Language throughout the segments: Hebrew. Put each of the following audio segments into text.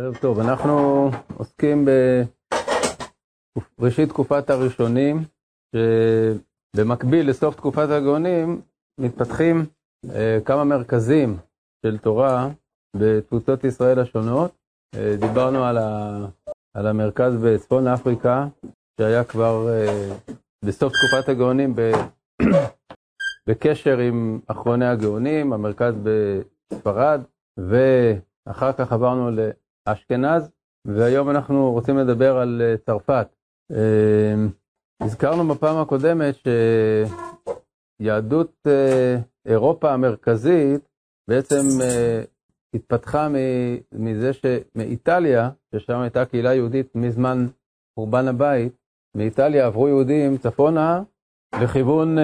ערב טוב, אנחנו עוסקים בראשית תקופת הראשונים, שבמקביל לסוף תקופת הגאונים מתפתחים אה, כמה מרכזים של תורה בתפוצות ישראל השונות. אה, דיברנו על, ה, על המרכז בצפון אפריקה, שהיה כבר אה, בסוף תקופת הגאונים ב, בקשר עם אחרוני הגאונים, המרכז בספרד, ואחר כך עברנו אשכנז, והיום אנחנו רוצים לדבר על אה, צרפת. אה, הזכרנו בפעם הקודמת שיהדות אה, אירופה המרכזית בעצם התפתחה מזה שמאיטליה, ששם הייתה קהילה יהודית מזמן חורבן הבית, מאיטליה עברו יהודים צפונה לכיוון,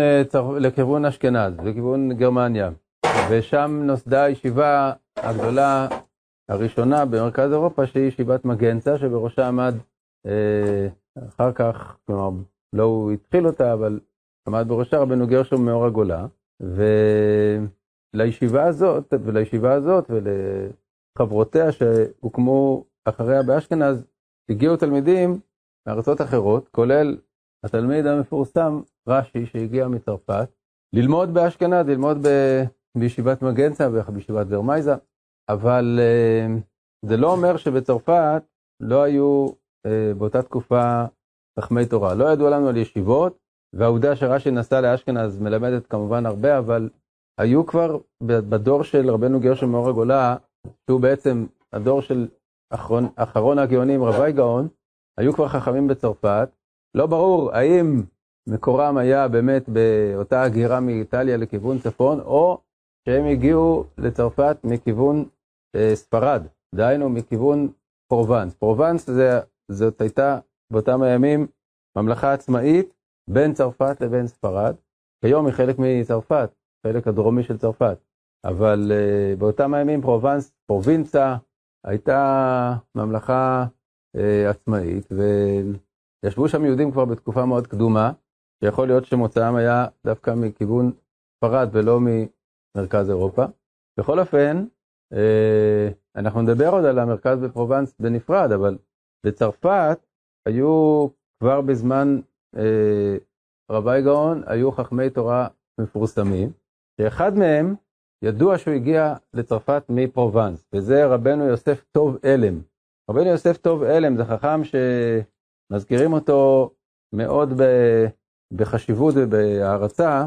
לכיוון אשכנז, לכיוון גרמניה, ושם נוסדה הישיבה הגדולה הראשונה במרכז אירופה שהיא ישיבת מגנצה, שבראשה עמד אה, אחר כך, כלומר, לא הוא התחיל אותה, אבל עמד בראשה רבנו גרשום מאור הגולה, ולישיבה הזאת, ולישיבה הזאת ולחברותיה שהוקמו אחריה באשכנז, הגיעו תלמידים מארצות אחרות, כולל התלמיד המפורסם רש"י שהגיע מצרפת, ללמוד באשכנז, ללמוד ב... בישיבת מגנצה ובישיבת ורמייזה. אבל אה, זה לא אומר שבצרפת לא היו אה, באותה תקופה חכמי תורה. לא ידוע לנו על ישיבות, והעובדה שרש"י נסע לאשכנז מלמדת כמובן הרבה, אבל היו כבר בדור של רבנו גרשום מאור הגולה, שהוא בעצם הדור של אחרון, אחרון הגאונים, רבי גאון, היו כבר חכמים בצרפת. לא ברור האם מקורם היה באמת באותה הגירה מאיטליה לכיוון צפון, או שהם הגיעו לצרפת מכיוון ספרד, דהיינו מכיוון פרובנס. פרובנס זה, זאת הייתה באותם הימים ממלכה עצמאית בין צרפת לבין ספרד. כיום היא חלק מצרפת, חלק הדרומי של צרפת. אבל uh, באותם הימים פרובנס, פרובינצה, הייתה ממלכה uh, עצמאית, וישבו שם יהודים כבר בתקופה מאוד קדומה, שיכול להיות שמוצאם היה דווקא מכיוון ספרד ולא ממרכז אירופה. בכל אופן, אה, אנחנו נדבר עוד על המרכז בפרובנס בנפרד, אבל בצרפת היו כבר בזמן אה, רבי גאון, היו חכמי תורה מפורסמים, שאחד מהם ידוע שהוא הגיע לצרפת מפרובנס, וזה רבנו יוסף טוב אלם. רבנו יוסף טוב אלם זה חכם שמזכירים אותו מאוד בחשיבות ובהערצה,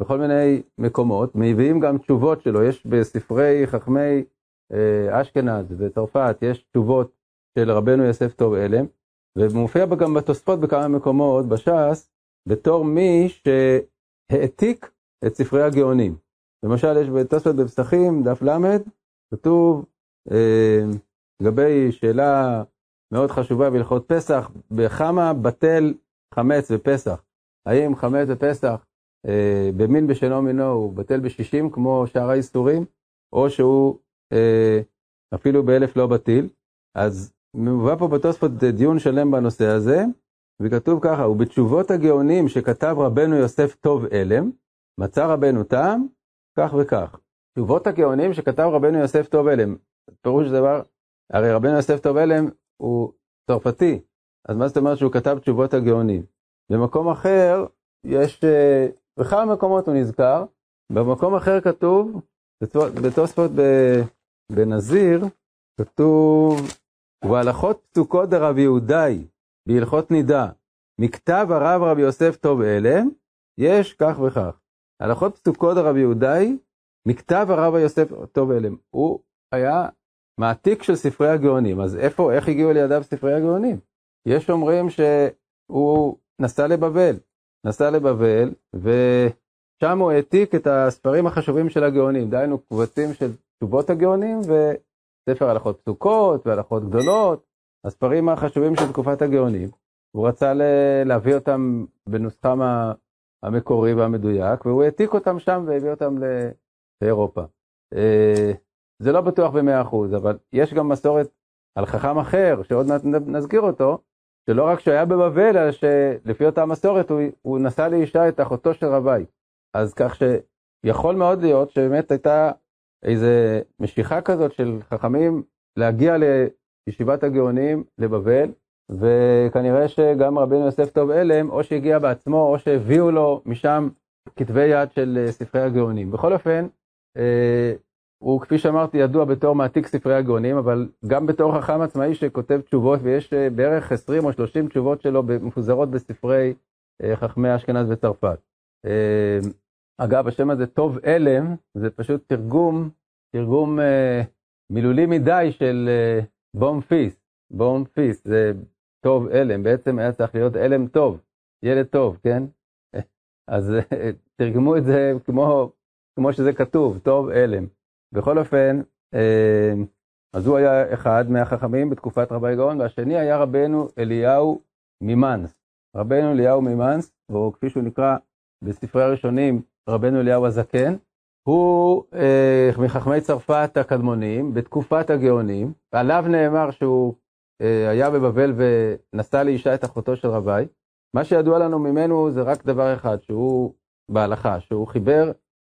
בכל מיני מקומות, מביאים גם תשובות שלו, יש בספרי חכמי אה, אשכנז וצרפת, יש תשובות של רבנו יוסף טוב אלם, ומופיע גם בתוספות בכמה מקומות בש"ס, בתור מי שהעתיק את ספרי הגאונים. למשל, יש בתוספות בפסחים, דף ל', כתוב אה, לגבי שאלה מאוד חשובה בהלכות פסח, בכמה בטל חמץ בפסח. האם חמץ בפסח במין בשאינו מינו הוא בטל בשישים כמו שאר האיסורים, או שהוא אה, אפילו באלף לא בטיל. אז מובא פה בתוספות דיון שלם בנושא הזה, וכתוב ככה, ובתשובות הגאונים שכתב רבנו יוסף טוב אלם, מצא רבנו טעם, כך וכך. תשובות הגאונים שכתב רבנו יוסף טוב אלם, פירוש דבר, הרי רבנו יוסף טוב אלם הוא צרפתי, אז מה זאת אומרת שהוא כתב תשובות הגאונים? במקום אחר יש אה, בכמה מקומות הוא נזכר, במקום אחר כתוב, בתוספות בנזיר, כתוב, ובהלכות פסוקות דרב יהודאי, בהלכות נידה, מכתב הרב רבי יוסף טוב אלם, יש כך וכך. הלכות פסוקות דרב יהודאי, מכתב הרב יוסף טוב אלם. הוא היה מעתיק של ספרי הגאונים, אז איפה, איך הגיעו לידיו ספרי הגאונים? יש אומרים שהוא נסע לבבל, נסע לבבל, ושם הוא העתיק את הספרים החשובים של הגאונים, דהיינו קבצים של תשובות הגאונים וספר הלכות פסוקות והלכות גדולות, הספרים החשובים של תקופת הגאונים. הוא רצה להביא אותם בנוסחם המקורי והמדויק, והוא העתיק אותם שם והביא אותם לאירופה. אה, זה לא בטוח ב-100%, אבל יש גם מסורת על חכם אחר, שעוד מעט נזכיר אותו, שלא רק שהיה בבבל, אלא שלפי אותה מסורת הוא, הוא נשא לאישה את אחותו של רבי. אז כך שיכול מאוד להיות שבאמת הייתה איזו משיכה כזאת של חכמים להגיע ישיבת הגאונים לבבל, וכנראה שגם רבינו יוסף טוב אלם, או שהגיע בעצמו, או שהביאו לו משם כתבי יד של אה, ספרי הגאונים. בכל אופן, אה, הוא כפי שאמרתי ידוע בתור מעתיק ספרי הגאונים, אבל גם בתור חכם עצמאי שכותב תשובות, ויש אה, בערך 20 או 30 תשובות שלו מפוזרות בספרי חכמי אשכנז וצרפת. אגב, השם הזה טוב אלם, זה פשוט תרגום, תרגום מילולי מדי של בום פיס. בום פיס, זה טוב אלם, בעצם היה צריך להיות אלם טוב, ילד טוב, כן? אז תרגמו את זה כמו, כמו שזה כתוב, טוב אלם. בכל אופן, אה, אז הוא היה אחד מהחכמים בתקופת רבי גאון, והשני היה רבנו אליהו ממאנס. רבנו אליהו ממאנס, או כפי שהוא נקרא בספרי הראשונים, רבנו אליהו הזקן, הוא אה, מחכמי צרפת הקדמונים בתקופת הגאונים, עליו נאמר שהוא אה, היה בבבל ונשא לאישה את אחותו של רבי. מה שידוע לנו ממנו זה רק דבר אחד, שהוא בהלכה, שהוא חיבר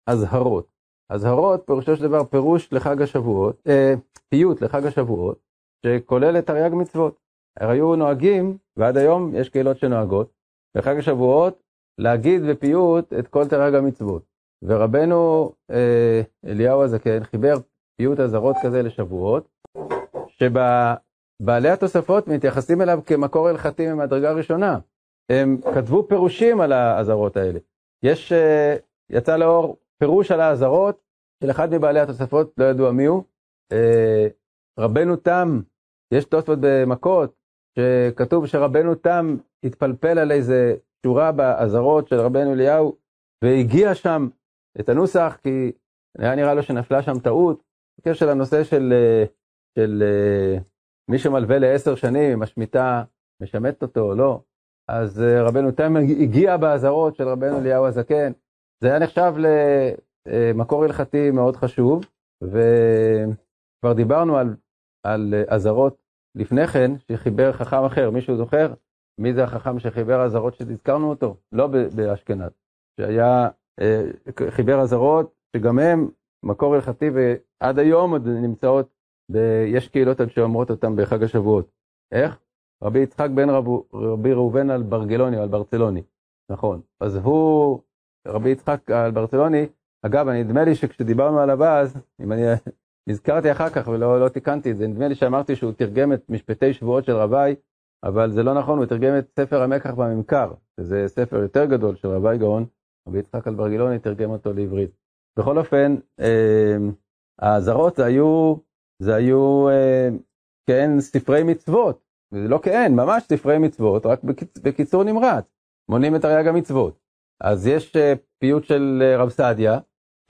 אזהרות. אזהרות פירושו של דבר פירוש לחג השבועות, אה, פיוט לחג השבועות, שכולל את תרי"ג מצוות. היו נוהגים, ועד היום יש קהילות שנוהגות, בחג השבועות להגיד בפיוט את כל תרי"ג המצוות. ורבנו אה, אליהו הזקן חיבר פיוט אזהרות כזה לשבועות, שבעלי התוספות מתייחסים אליו כמקור הלכתי ממדרגה ראשונה. הם כתבו פירושים על האזהרות האלה. יש, אה, יצא לאור פירוש על האזהרות של אחד מבעלי התוספות, לא ידוע מי הוא. אה, רבנו תם, יש תוספות במכות, שכתוב שרבנו תם התפלפל על איזה שורה באזהרות של רבנו אליהו, והגיע שם את הנוסח, כי היה נראה לו שנפלה שם טעות, בקשר לנושא של, אה, של מי שמלווה לעשר שנים, אם השמיטה משמטת אותו או לא. אז אה, רבנו תם הגיע באזהרות של רבנו אליהו הזקן. זה היה נחשב למקור הלכתי מאוד חשוב, וכבר דיברנו על, על אזהרות לפני כן, שחיבר חכם אחר, מישהו זוכר? מי זה החכם שחיבר אזהרות שהזכרנו אותו? לא באשכנז, שהיה, אה, חיבר אזהרות שגם הם מקור הלכתי ועד היום עוד נמצאות, ב, יש קהילות שאומרות אותם בחג השבועות. איך? רבי יצחק בן רב, רבי ראובן על ברגלוני, על ברצלוני, נכון. אז הוא, רבי יצחק על ברצלוני, אגב, נדמה לי שכשדיברנו עליו אז, אם אני נזכרתי אחר כך ולא לא תיקנתי את זה, נדמה לי שאמרתי שהוא תרגם את משפטי שבועות של רבי, אבל זה לא נכון, הוא תרגם את ספר המקח והממכר, שזה ספר יותר גדול של רבי גאון, רבי יצחק על ברגלוני תרגם אותו לעברית. בכל אופן, אה, האזהרות זה היו, זה היו, אה, כן, ספרי מצוות, וזה לא כאין, ממש ספרי מצוות, רק בקיצ... בקיצור נמרץ, מונים את תרי"ג המצוות. אז יש uh, פיוט של uh, רב סעדיה,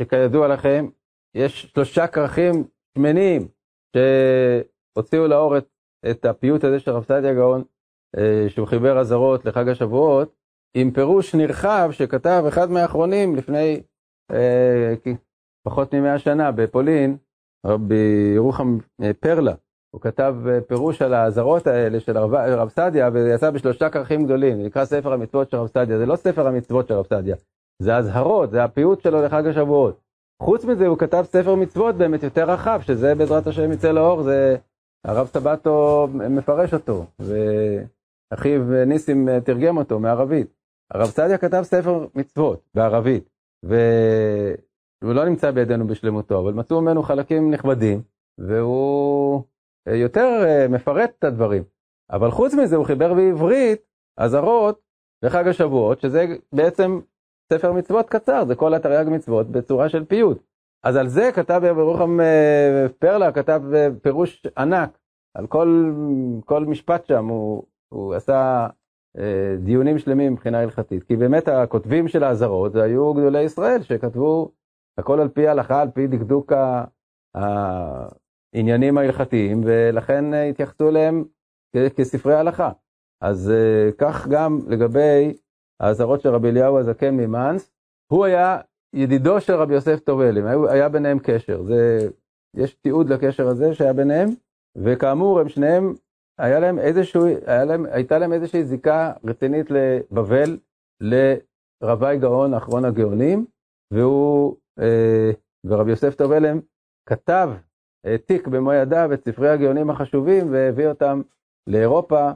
שכידוע לכם, יש שלושה כרכים שמנים שהוציאו לאור את, את הפיוט הזה של רב סעדיה גאון, uh, שהוא חיבר אזהרות לחג השבועות, עם פירוש נרחב שכתב אחד מהאחרונים לפני uh, פחות ממאה שנה בפולין, רבי ירוחם פרלה. הוא כתב אה, פירוש על האזהרות האלה של הרב, רב סעדיה, ויצא בשלושה כרכים גדולים, זה נקרא ספר המצוות של רב סעדיה, זה לא ספר המצוות של רב סעדיה, זה אזהרות, זה הפיוט שלו לחג השבועות. חוץ מזה הוא כתב ספר מצוות באמת יותר רחב, שזה בעזרת השם יצא לאור, זה הרב סבטו מפרש אותו, ואחיו ניסים אה, תרגם אותו מערבית. הרב סעדיה כתב ספר מצוות בערבית, והוא לא נמצא בידינו בשלמותו, אבל מצאו ממנו חלקים נכבדים, והוא יותר אה, מפרט את הדברים. אבל חוץ מזה הוא חיבר בעברית אזהרות לחג השבועות, שזה בעצם ספר מצוות קצר, זה כל התרי"ג מצוות בצורה של פיוט. אז על זה כתב ירוחם אה, פרלה, כתב פירוש ענק, על כל, כל משפט שם הוא, הוא עשה דיונים שלמים מבחינה הלכתית, כי באמת הכותבים של האזהרות זה היו גדולי ישראל שכתבו הכל על פי ההלכה, על פי דקדוק העניינים ההלכתיים, ולכן אה, התייחסו אליהם כספרי הלכה. אז אה, כך גם לגבי האזהרות של רבי אליהו הזקן ממאנס, הוא היה ידידו של רבי יוסף טובלים, היה ביניהם קשר, זה, יש תיעוד לקשר הזה שהיה ביניהם, וכאמור הם שניהם, היה להם איזשהו, היה להם, הייתה להם איזושהי זיקה רצינית לבבל, לרבי גאון, אחרון הגאונים, והוא, אה, ורבי יוסף טובלם כתב העתיק במו ידיו את ספרי הגאונים החשובים והביא אותם לאירופה,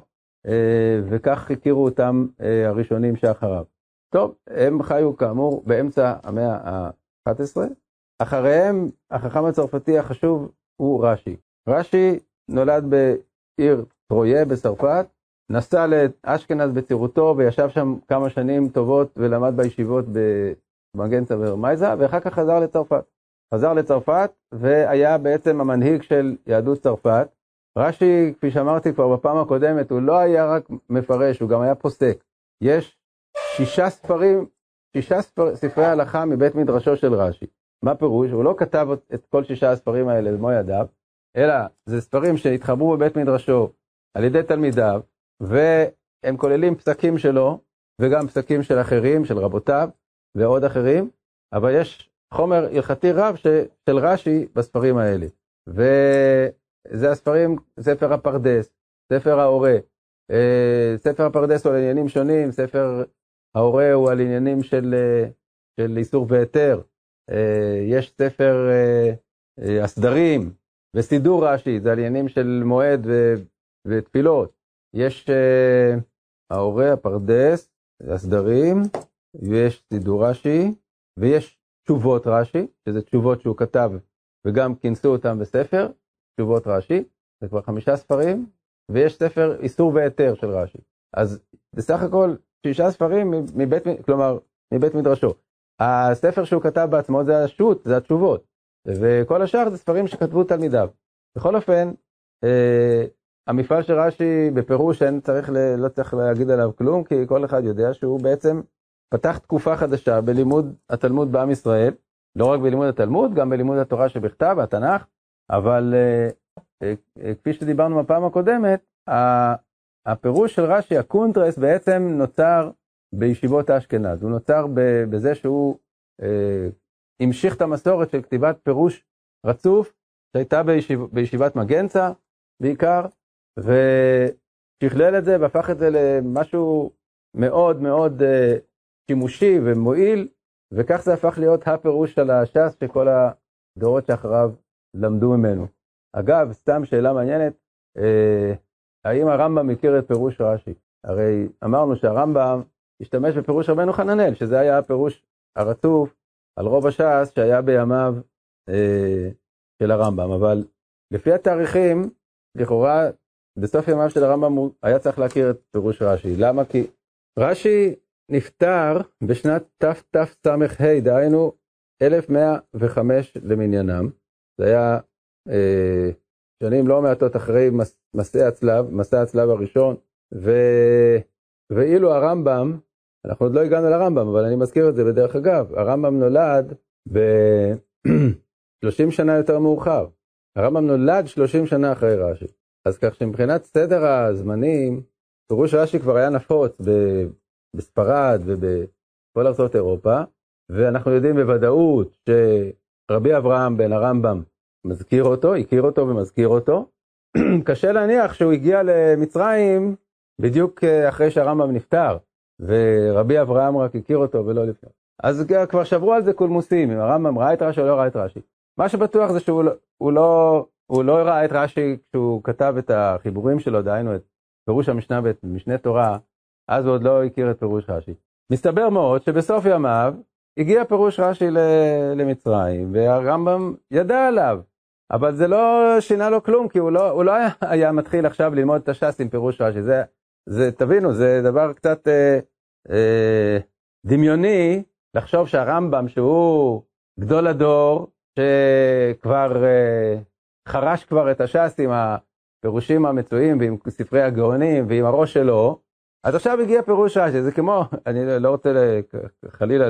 וכך הכירו אותם הראשונים שאחריו. טוב, הם חיו כאמור באמצע המאה ה-11. אחריהם, החכם הצרפתי החשוב הוא רש"י. רש"י נולד בעיר טרויה בצרפת, נסע לאשכנז בצעירותו וישב שם כמה שנים טובות ולמד בישיבות במגנצה ורמייזה, ואחר כך חזר לצרפת. חזר לצרפת והיה בעצם המנהיג של יהדות צרפת. רש"י, כפי שאמרתי כבר בפעם הקודמת, הוא לא היה רק מפרש, הוא גם היה פוסק. יש שישה ספרים, שישה ספר, ספרי הלכה מבית מדרשו של רש"י. מה פירוש? הוא לא כתב את כל שישה הספרים האלה במו ידיו, אלא זה ספרים שהתחברו בבית מדרשו על ידי תלמידיו, והם כוללים פסקים שלו, וגם פסקים של אחרים, של רבותיו, ועוד אחרים, אבל יש חומר הלכתי רב ש, של רש"י בספרים האלה. וזה הספרים, ספר הפרדס, ספר ההורה, אה, ספר הפרדס הוא על עניינים שונים, ספר ההורה הוא על עניינים של, אה, של איסור והיתר, אה, יש ספר הסדרים וסידור רש"י, זה על עניינים של מועד ו, ותפילות. יש ההורה, הפרדס, הסדרים, ויש סידור רש"י, ויש תשובות רש"י, שזה תשובות שהוא כתב וגם כינסו אותם בספר, תשובות רש"י, זה כבר חמישה ספרים, ויש ספר איסור והיתר של רש"י. אז בסך הכל שישה ספרים מבית, כלומר, מבית מדרשו. הספר שהוא כתב בעצמו זה השו"ת, זה התשובות, וכל השאר זה ספרים שכתבו תלמידיו. בכל אופן, אה, המפעל של רש"י בפירוש אין צריך, ל, לא צריך להגיד עליו כלום, כי כל אחד יודע שהוא בעצם פתח תקופה חדשה בלימוד התלמוד בעם ישראל, לא רק בלימוד התלמוד, גם בלימוד התורה שבכתב, התנ"ך, אבל אה, אה, אה, כפי שדיברנו בפעם הקודמת, הפירוש של רש"י, הקונטרס, בעצם נוצר בישיבות אשכנז. הוא נוצר בזה שהוא אה, המשיך את המסורת של כתיבת פירוש רצוף, שהייתה בישיב, בישיבת מגנצא בעיקר, ושכלל את זה והפך את זה למשהו מאוד מאוד אה, שימושי ומועיל, וכך זה הפך להיות הפירוש של הש"ס שכל הדורות שאחריו למדו ממנו. אגב, סתם שאלה מעניינת, אה, האם הרמב"ם מכיר את פירוש רש"י? הרי אמרנו שהרמב"ם השתמש בפירוש רבנו חננאל, שזה היה הפירוש הרצוף על רוב הש"ס שהיה בימיו אה, של הרמב"ם, אבל לפי התאריכים, לכאורה בסוף ימיו של הרמב"ם היה צריך להכיר את פירוש רש"י. למה? כי רש"י נפטר בשנת תתס"ה, דהיינו 1105 למניינם. זה היה אה, שנים לא מעטות אחרי מס, מסע הצלב, מסע הצלב הראשון, ו, ואילו הרמב"ם, אנחנו עוד לא הגענו לרמב"ם, אבל אני מזכיר את זה בדרך אגב, הרמב"ם נולד ב-30 שנה יותר מאוחר. הרמב"ם נולד 30 שנה אחרי רש"י. אז כך שמבחינת סדר הזמנים, פירוש רש"י כבר היה נפוץ ב- בספרד ובכל ארצות אירופה, ואנחנו יודעים בוודאות שרבי אברהם בן הרמב"ם מזכיר אותו, הכיר אותו ומזכיר אותו. קשה להניח שהוא הגיע למצרים בדיוק אה, אחרי שהרמב"ם נפטר, ורבי אברהם רק הכיר אותו ולא לפני. אז כבר שברו על זה קולמוסים, אם הרמב"ם ראה את רש"י או לא ראה את רש"י. מה שבטוח זה שהוא לא, הוא לא, הוא לא ראה את רש"י כשהוא כתב את החיבורים שלו, דהיינו את פירוש המשנה ואת משנה תורה, אז הוא עוד לא הכיר את פירוש רש"י. מסתבר מאוד שבסוף ימיו הגיע פירוש רש"י למצרים, והרמב"ם ידע עליו, אבל זה לא שינה לו כלום, כי הוא לא, הוא לא היה, מתחיל עכשיו ללמוד את הש"ס עם פירוש רש"י. זה, זה, תבינו, זה דבר קצת אה, אה, דמיוני לחשוב שהרמב"ם, שהוא גדול הדור, שכבר אה, חרש כבר את הש"ס עם הפירושים המצויים ועם ספרי הגאונים ועם הראש שלו, אז עכשיו הגיע פירוש רש"י, זה כמו, אני לא רוצה חלילה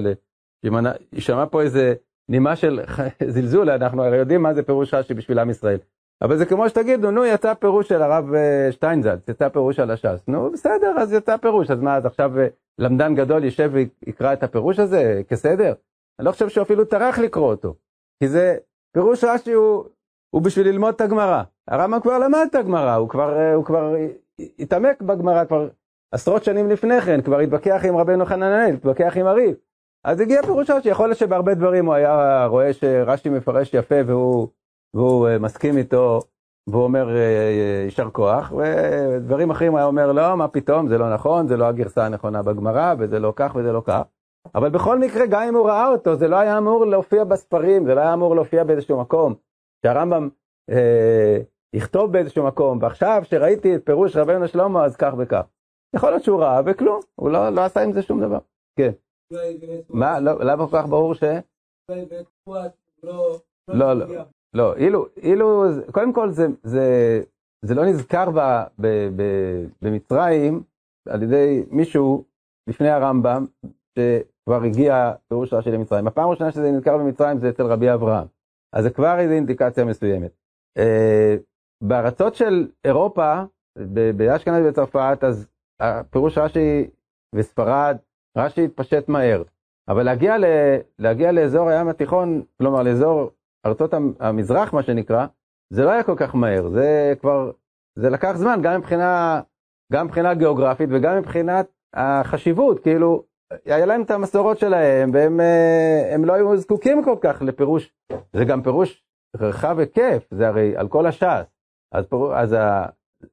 יישמע פה איזה נימה של זלזול, אנחנו הרי יודעים מה זה פירוש רש"י בשביל עם ישראל. אבל זה כמו שתגידו, נו, יצא פירוש של הרב אה, שטיינזלץ, יצא פירוש על הש"ס. נו, בסדר, אז יצא פירוש, אז מה, אז עכשיו אה, למדן גדול יישב ויקרא את הפירוש הזה כסדר? אני לא חושב שהוא אפילו טרח לקרוא אותו. כי זה, פירוש רש"י הוא, הוא בשביל ללמוד את הגמרא. הרמב"ם כבר למד את הגמרא, הוא כבר, אה, הוא כבר התעמק בגמרא כבר עשרות שנים לפני כן, כבר התווכח עם רבנו חננאל, התווכח עם הריב. אז הגיע פירושו שיכול להיות שבהרבה דברים הוא היה רואה שרש"י מפרש יפה והוא והוא מסכים איתו, והוא אומר יישר כוח, ודברים אחרים הוא היה אומר לא, מה פתאום, זה לא נכון, זה לא הגרסה הנכונה בגמרא, וזה לא כך וזה לא כך. אבל בכל מקרה, גם אם הוא ראה אותו, זה לא היה אמור להופיע בספרים, זה לא היה אמור להופיע באיזשהו מקום. שהרמב"ם אה, יכתוב באיזשהו מקום, ועכשיו שראיתי את פירוש רבנו שלמה, אז כך וכך. יכול להיות שהוא ראה וכלום, הוא לא, לא עשה עם זה שום דבר. כן. מה, לא, למה כל כך ברור ש... לא, לא, לא, אילו, אילו, קודם כל זה, זה, זה לא נזכר ב, ב, ב, במצרים על ידי מישהו לפני הרמב"ם, שכבר הגיע פירוש רש"י למצרים. הפעם הראשונה שזה נזכר במצרים זה אצל רבי אברהם. אז זה כבר איזו אינדיקציה מסוימת. Uh, בארצות של אירופה, באשכנז ובצרפת, אז הפירוש רש"י וספרד, רש"י התפשט מהר. אבל להגיע, ל, להגיע לאזור הים התיכון, כלומר לאזור ארצות המזרח מה שנקרא, זה לא היה כל כך מהר, זה כבר, זה לקח זמן, גם מבחינה, גם מבחינה גיאוגרפית וגם מבחינת החשיבות, כאילו, היה להם את המסורות שלהם, והם אה, לא היו זקוקים כל כך לפירוש, זה גם פירוש רחב היקף, זה הרי על כל הש"ס, אז, פיר, אז ה,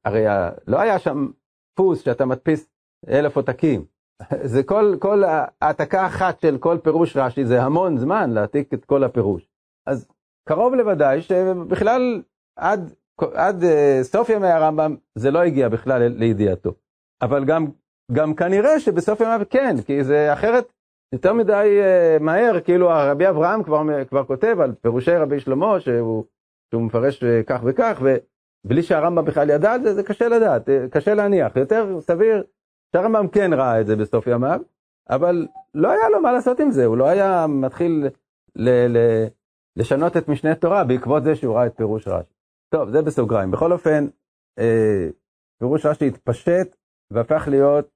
הרי ה, לא היה שם דפוס שאתה מדפיס אלף עותקים, זה כל, כל העתקה אחת של כל פירוש רש"י, זה המון זמן להעתיק את כל הפירוש. אז קרוב לוודאי שבכלל עד, עד uh, סוף ימי הרמב"ם זה לא הגיע בכלל לידיעתו. אבל גם, גם כנראה שבסוף ימיו כן, כי זה אחרת יותר מדי uh, מהר, כאילו הרבי אברהם כבר, כבר כותב על פירושי רבי שלמה שהוא, שהוא מפרש uh, כך וכך, ובלי שהרמב"ם בכלל ידע על זה, זה קשה לדעת, אה, קשה להניח. יותר סביר שהרמב"ם כן ראה את זה בסוף ימיו, אבל לא היה לו מה לעשות עם זה, הוא לא היה מתחיל ל... ל לשנות את משנה תורה בעקבות זה שהוא ראה את פירוש רש"י. טוב, זה בסוגריים. בכל אופן, אה, פירוש רש"י התפשט והפך להיות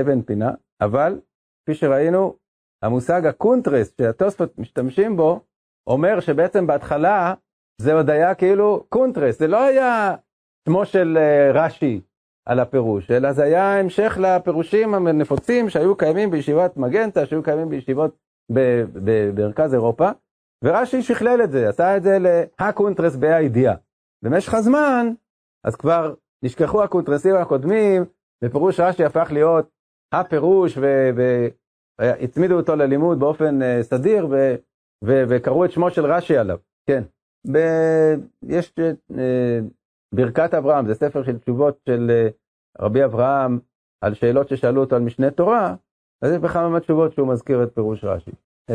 אבן פינה, אבל כפי שראינו, המושג הקונטרס שהתוספות משתמשים בו, אומר שבעצם בהתחלה זה עוד היה כאילו קונטרס, זה לא היה שמו של אה, רש"י על הפירוש, אלא זה היה המשך לפירושים הנפוצים שהיו קיימים בישיבת מגנצא, שהיו קיימים בישיבות במרכז אירופה, ורש"י שכלל את זה, עשה את זה להקונטרס בה"א הידיעה. במשך הזמן, אז כבר נשכחו הקונטרסים הקודמים, ופירוש רש"י הפך להיות הפירוש, והצמידו אותו ללימוד באופן uh, סדיר, וקראו את שמו של רש"י עליו. כן. ב, יש uh, ברכת אברהם, זה ספר של תשובות של uh, רבי אברהם על שאלות ששאלו אותו על משנה תורה, אז יש בכמה תשובות שהוא מזכיר את פירוש רש"י. Uh,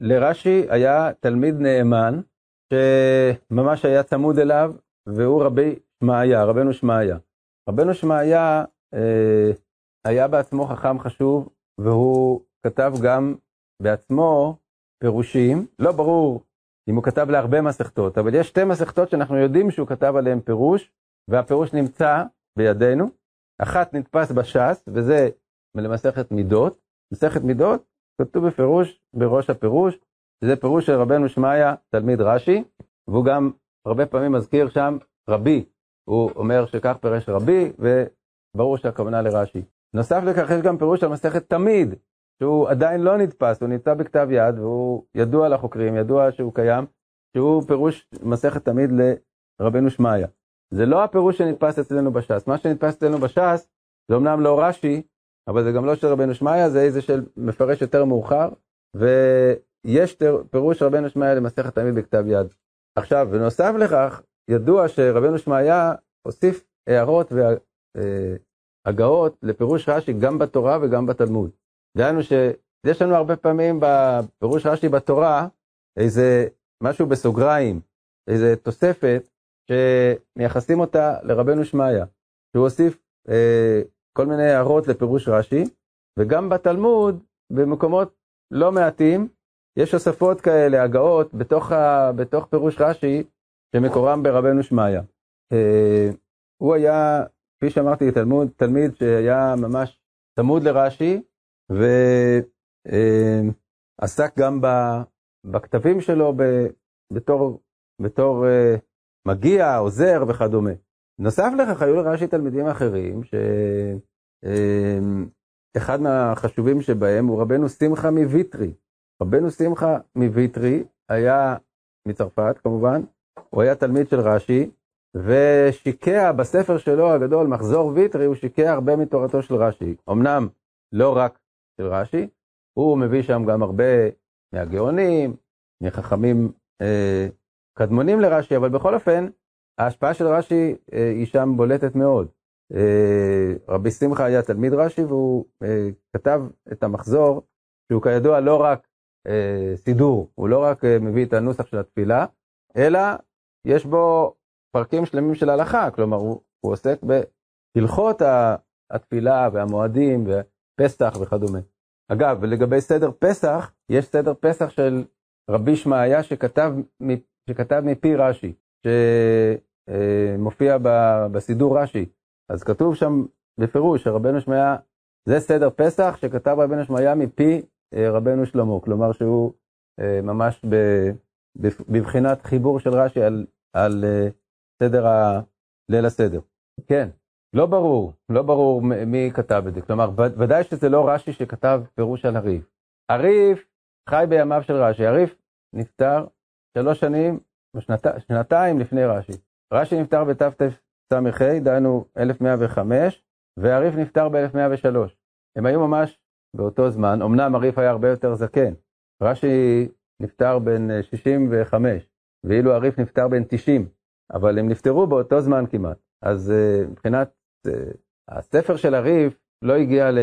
לרש"י היה תלמיד נאמן, שממש היה צמוד אליו, והוא רבי שמעיה, רבנו שמעיה. רבנו שמעיה אה, היה בעצמו חכם חשוב, והוא כתב גם בעצמו פירושים, לא ברור אם הוא כתב להרבה מסכתות, אבל יש שתי מסכתות שאנחנו יודעים שהוא כתב עליהן פירוש, והפירוש נמצא בידינו. אחת נתפס בש"ס, וזה למסכת מידות. מסכת מידות כתוב בפירוש, בראש הפירוש, שזה פירוש של רבנו שמעיה, תלמיד רש"י, והוא גם הרבה פעמים מזכיר שם רבי, הוא אומר שכך פירש רבי, וברור שהכוונה לרש"י. נוסף לכך יש גם פירוש על מסכת תמיד, שהוא עדיין לא נתפס, הוא נמצא בכתב יד, והוא ידוע לחוקרים, ידוע שהוא קיים, שהוא פירוש מסכת תמיד לרבנו שמעיה. זה לא הפירוש שנתפס אצלנו בש"ס, מה שנתפס אצלנו בש"ס, זה אמנם לא רש"י, אבל זה גם לא של רבנו שמעיה, זה איזה של מפרש יותר מאוחר, ויש פירוש רבנו שמעיה למסכת תמיד בכתב יד. עכשיו, בנוסף לכך, ידוע שרבנו שמעיה הוסיף הערות והגאות לפירוש רש"י גם בתורה וגם בתלמוד. דהיינו שיש לנו הרבה פעמים בפירוש רש"י בתורה איזה משהו בסוגריים, איזה תוספת שמייחסים אותה לרבנו שמעיה, שהוא הוסיף אה, כל מיני הערות לפירוש רש"י, וגם בתלמוד, במקומות לא מעטים, יש הוספות כאלה, הגאות, בתוך, ה, בתוך פירוש רש"י, שמקורם ברבנו שמעיה. אה, הוא היה, כפי שאמרתי, תלמוד, תלמיד שהיה ממש צמוד לרש"י, ועסק אה, גם בכתבים שלו בתור, בתור אה, מגיע, עוזר וכדומה. נוסף לכך היו לרש"י תלמידים אחרים, שאחד מהחשובים שבהם הוא רבנו שמחה מוויטרי. רבנו שמחה מוויטרי היה מצרפת כמובן, הוא היה תלמיד של רש"י, ושיקע בספר שלו הגדול, מחזור ויטרי, הוא שיקע הרבה מתורתו של רש"י. אמנם לא רק של רש"י, הוא מביא שם גם הרבה מהגאונים, מחכמים אה, קדמונים לרש"י, אבל בכל אופן, ההשפעה של רש"י אה, היא שם בולטת מאוד. אה, רבי שמחה היה תלמיד רש"י והוא אה, כתב את המחזור, שהוא כידוע לא רק אה, סידור, הוא לא רק אה, מביא את הנוסח של התפילה, אלא יש בו פרקים שלמים של הלכה, כלומר הוא, הוא עוסק בהלכות התפילה והמועדים ופסח וכדומה. אגב, לגבי סדר פסח, יש סדר פסח של רבי שמעיה שכתב, שכתב מפי רש"י, שמופיע בסידור רש"י. אז כתוב שם בפירוש שרבנו שמעיה, זה סדר פסח שכתב רבנו שמעיה מפי אה, רבנו שלמה, כלומר שהוא אה, ממש בבחינת חיבור של רש"י על, על אה, סדר ה... ליל הסדר. כן, לא ברור, לא ברור מי כתב את זה, כלומר ודאי שזה לא רש"י שכתב פירוש על הריף. הריף חי בימיו של רש"י, הריף נפטר שלוש שנים, שנתי, שנתיים לפני רש"י. רש"י נפטר בתתס"ה, דהיינו 1105, והריף נפטר ב-1103. הם היו ממש באותו זמן, אמנם הריף היה הרבה יותר זקן. רש"י נפטר בן 65, ואילו הריף נפטר בן 90, אבל הם נפטרו באותו זמן כמעט. אז uh, מבחינת uh, הספר של הריף לא הגיע ל,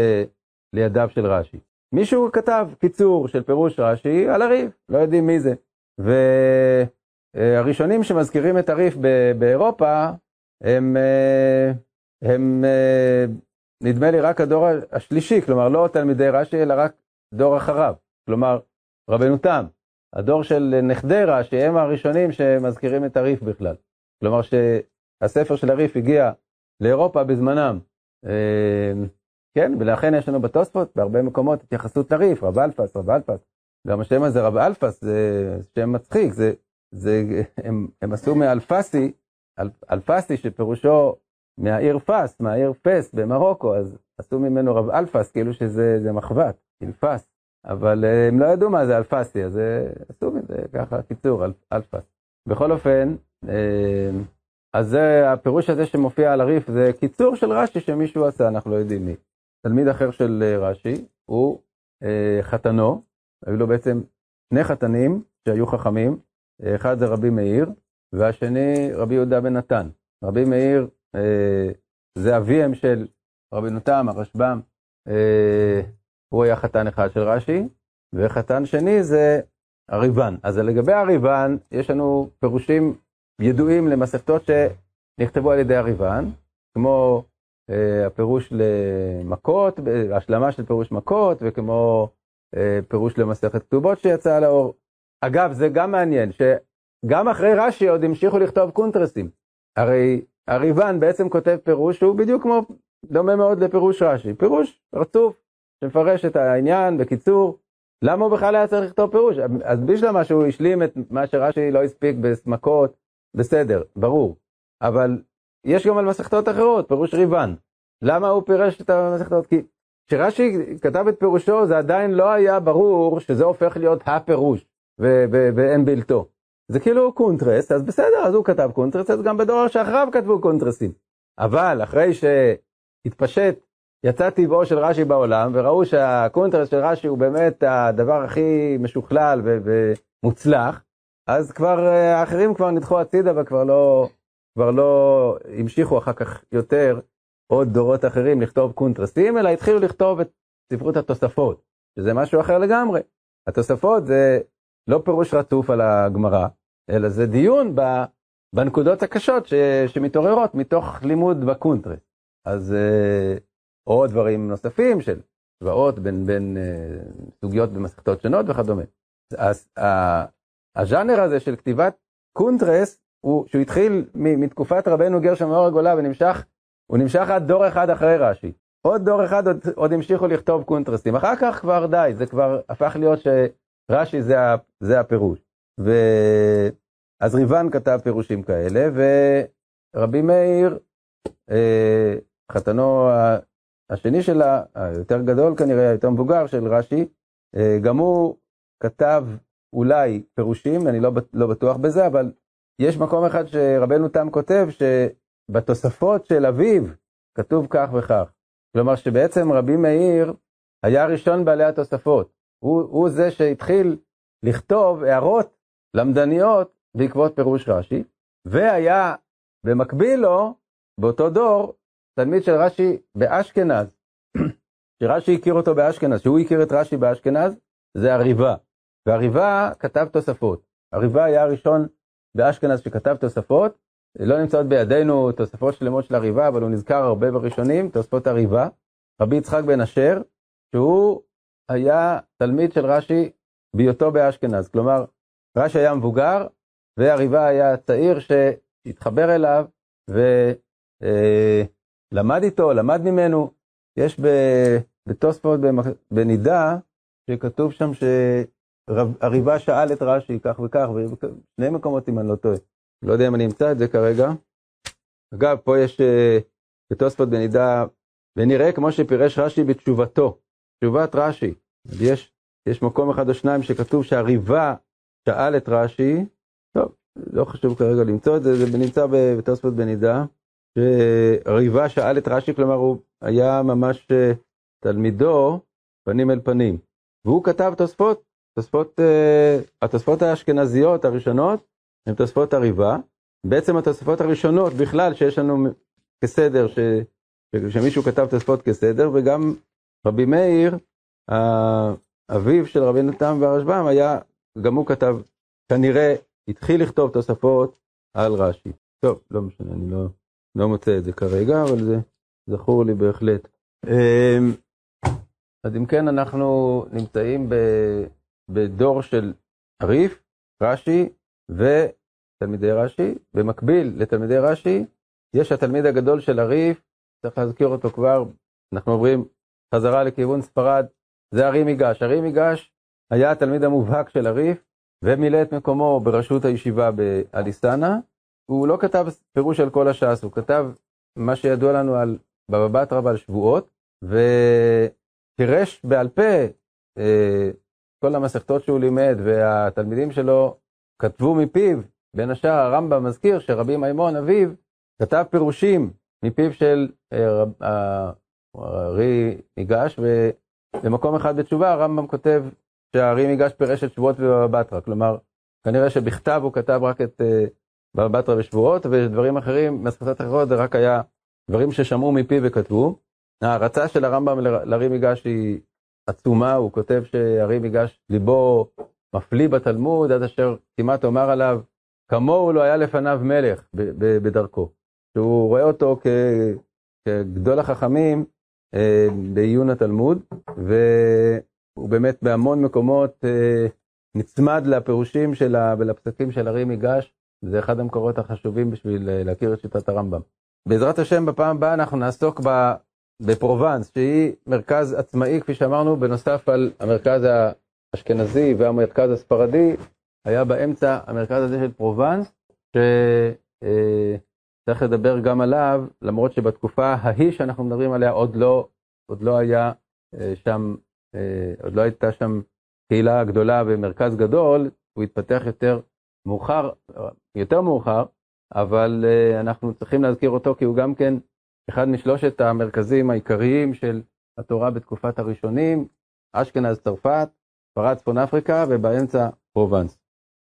לידיו של רש"י. מישהו כתב קיצור של פירוש רש"י על הריף, לא יודעים מי זה. והראשונים uh, שמזכירים את הריף באירופה הם, הם נדמה לי רק הדור השלישי, כלומר לא תלמידי רש"י אלא רק דור אחריו, כלומר רבנו תם, הדור של נכדי רש"י הם הראשונים שמזכירים את הריף בכלל. כלומר שהספר של הריף הגיע לאירופה בזמנם. אה, כן, ולכן יש לנו בתוספות בהרבה מקומות התייחסות לריף, רב אלפס, רב אלפס. גם השם הזה רב אלפס זה שם מצחיק, זה, זה, הם, הם עשו מאלפסי, אל, אלפסי שפירושו מהעיר פס, מהעיר פס במרוקו, אז עשו ממנו רב אלפס, כאילו שזה מחבת, אלפס. אבל אה, הם לא ידעו מה זה אלפסי, אז אה, עשו מזה ככה קיצור, אל, אלפס. בכל אופן, אה, אז זה הפירוש הזה שמופיע על הריף, זה קיצור של רש"י שמישהו עשה, אנחנו לא יודעים מי. תלמיד אחר של רש"י הוא חתנו, היו לו בעצם שני חתנים שהיו חכמים, אחד זה רבי מאיר, והשני רבי יהודה בן נתן. רבי מאיר אה, זה אביהם של רבי נותם, הרשב"ם, אה, הוא היה חתן אחד של רש"י, וחתן שני זה הריבן. אז לגבי הריבן, יש לנו פירושים ידועים למסכתות שנכתבו על ידי הריבן, כמו אה, הפירוש למכות, השלמה של פירוש מכות, וכמו פירוש למסכת כתובות שיצא לאור. אגב, זה גם מעניין, שגם אחרי רש"י עוד המשיכו לכתוב קונטרסים. הרי הריבן בעצם כותב פירוש שהוא בדיוק כמו, דומה מאוד לפירוש רש"י, פירוש רצוף שמפרש את העניין בקיצור. למה הוא בכלל היה צריך לכתוב פירוש? אז בשביל שהוא השלים את מה שרש"י לא הספיק בסמכות, בסדר, ברור. אבל יש גם על מסכתות אחרות, פירוש ריבן. למה הוא פירש את המסכתות? כי כשרש"י כתב את פירושו זה עדיין לא היה ברור שזה הופך להיות הפירוש ואין בלתו. זה כאילו קונטרס, אז בסדר, אז הוא כתב קונטרס, אז גם בדור שאחריו כתבו קונטרסים. אבל אחרי שהתפשט, יצא טבעו של רש"י בעולם, וראו שהקונטרס של רש"י הוא באמת הדבר הכי משוכלל ומוצלח, אז כבר אה, האחרים כבר נדחו הצידה וכבר לא, כבר לא המשיכו אחר כך יותר עוד דורות אחרים לכתוב קונטרסים, אלא התחילו לכתוב את ספרות התוספות, שזה משהו אחר לגמרי. התוספות זה לא פירוש רצוף על הגמרא, אלא זה דיון בנקודות הקשות ש, שמתעוררות מתוך לימוד בקונטרס. אז אה, או דברים נוספים של השוואות בין, בין אה, סוגיות במסכתות שונות וכדומה. אז הז'אנר הזה של כתיבת קונטרס, הוא, שהוא התחיל מתקופת רבנו גרשם מאור הגולה ונמשך, הוא נמשך עד דור אחד אחרי רש"י. עוד דור אחד עוד, עוד המשיכו לכתוב קונטרסים, אחר כך כבר די, זה כבר הפך להיות ש... רש"י זה, זה הפירוש. ו... אז ריבן כתב פירושים כאלה, ורבי מאיר, אה, חתנו השני שלה, היותר גדול כנראה, היותר מבוגר של רש"י, אה, גם הוא כתב אולי פירושים, אני לא, לא בטוח בזה, אבל יש מקום אחד שרבנו תם כותב שבתוספות של אביו כתוב כך וכך. כלומר שבעצם רבי מאיר היה הראשון בעלי התוספות. הוא, הוא זה שהתחיל לכתוב הערות למדניות בעקבות פירוש רש"י, והיה במקביל לו, באותו דור, תלמיד של רש"י באשכנז, שרש"י הכיר אותו באשכנז, שהוא הכיר את רש"י באשכנז, זה הריבה. והריבה כתב תוספות. הריבה היה הראשון באשכנז שכתב תוספות, לא נמצאות בידינו תוספות שלמות של הריבה, אבל הוא נזכר הרבה בראשונים, תוספות הריבה. רבי יצחק בן אשר, שהוא היה תלמיד של רש"י בהיותו באשכנז. כלומר, רש"י היה מבוגר, והריבה היה צעיר שהתחבר אליו ולמד איתו, למד ממנו. יש בתוספות בנידה, שכתוב שם שהריבה שאל את רש"י כך וכך, בשני מקומות אם אני לא טועה. לא יודע אם אני אמצא את זה כרגע. אגב, פה יש אה, בתוספות בנידה, ונראה כמו שפירש רש"י בתשובתו, תשובת רש"י. יש, יש מקום אחד או שניים שכתוב שהריבה שאל את רש"י, טוב, לא חשוב כרגע למצוא את זה, זה נמצא בתוספות בנידה, שהריבה שאל את רש"י, כלומר הוא היה ממש אה, תלמידו פנים אל פנים. והוא כתב תוספות, תוספות, uh, התוספות האשכנזיות הראשונות הן תוספות הריבה. בעצם התוספות הראשונות בכלל שיש לנו כסדר, ש, שמישהו כתב תוספות כסדר, וגם רבי מאיר, אביו של רבי נתן והרשב"ם, היה, גם הוא כתב, כנראה התחיל לכתוב תוספות על רש"י. טוב, לא משנה, אני לא, לא מוצא את זה כרגע, אבל זה זכור לי בהחלט. אמ, אז אם כן, אנחנו נמצאים בדור של הריף, רש"י ותלמידי רש"י. במקביל לתלמידי רש"י, יש התלמיד הגדול של הריף, צריך להזכיר אותו כבר, אנחנו עוברים חזרה לכיוון ספרד, זה הרי מיגש. הרי מיגש היה התלמיד המובהק של הריף, ומילא את מקומו בראשות הישיבה באליסנה. הוא לא כתב פירוש על כל הש"ס, הוא כתב מה שידוע לנו על בבא בתרא ועל שבועות, ו... פירש בעל פה אה, כל המסכתות שהוא לימד, והתלמידים שלו כתבו מפיו, בין השאר הרמב"ם מזכיר שרבי מימון אביו כתב פירושים מפיו של אה, הארי ניגש, ובמקום אחד בתשובה הרמב"ם כותב שהארי ניגש פירש את שבועות ובבא בתרא, כלומר כנראה שבכתב הוא כתב רק את אה, בבא בתרא ושבועות, ודברים אחרים, מסכתות אחרות זה רק היה דברים ששמעו מפיו וכתבו. ההערצה של הרמב"ם לארי מיגש היא עצומה, הוא כותב שארי מיגש ליבו מפליא בתלמוד, עד אשר כמעט אומר עליו, כמוהו לא היה לפניו מלך בדרכו. שהוא רואה אותו כגדול החכמים אה, בעיון התלמוד, והוא באמת בהמון מקומות אה, נצמד לפירושים שלה ולפסקים של ארי מיגש, זה אחד המקורות החשובים בשביל אה, להכיר את שיטת הרמב"ם. בעזרת השם בפעם הבאה אנחנו נעסוק בפרובנס, שהיא מרכז עצמאי, כפי שאמרנו, בנוסף על המרכז האשכנזי והמרכז הספרדי, היה באמצע המרכז הזה של פרובנס, שצריך לדבר גם עליו, למרות שבתקופה ההיא שאנחנו מדברים עליה עוד לא, עוד לא היה אה, שם, אה, עוד לא הייתה שם קהילה גדולה ומרכז גדול, הוא התפתח יותר מאוחר, יותר מאוחר, אבל אה, אנחנו צריכים להזכיר אותו כי הוא גם כן אחד משלושת המרכזים העיקריים של התורה בתקופת הראשונים, אשכנז צרפת, ספרד צפון אפריקה ובאמצע פרובנס.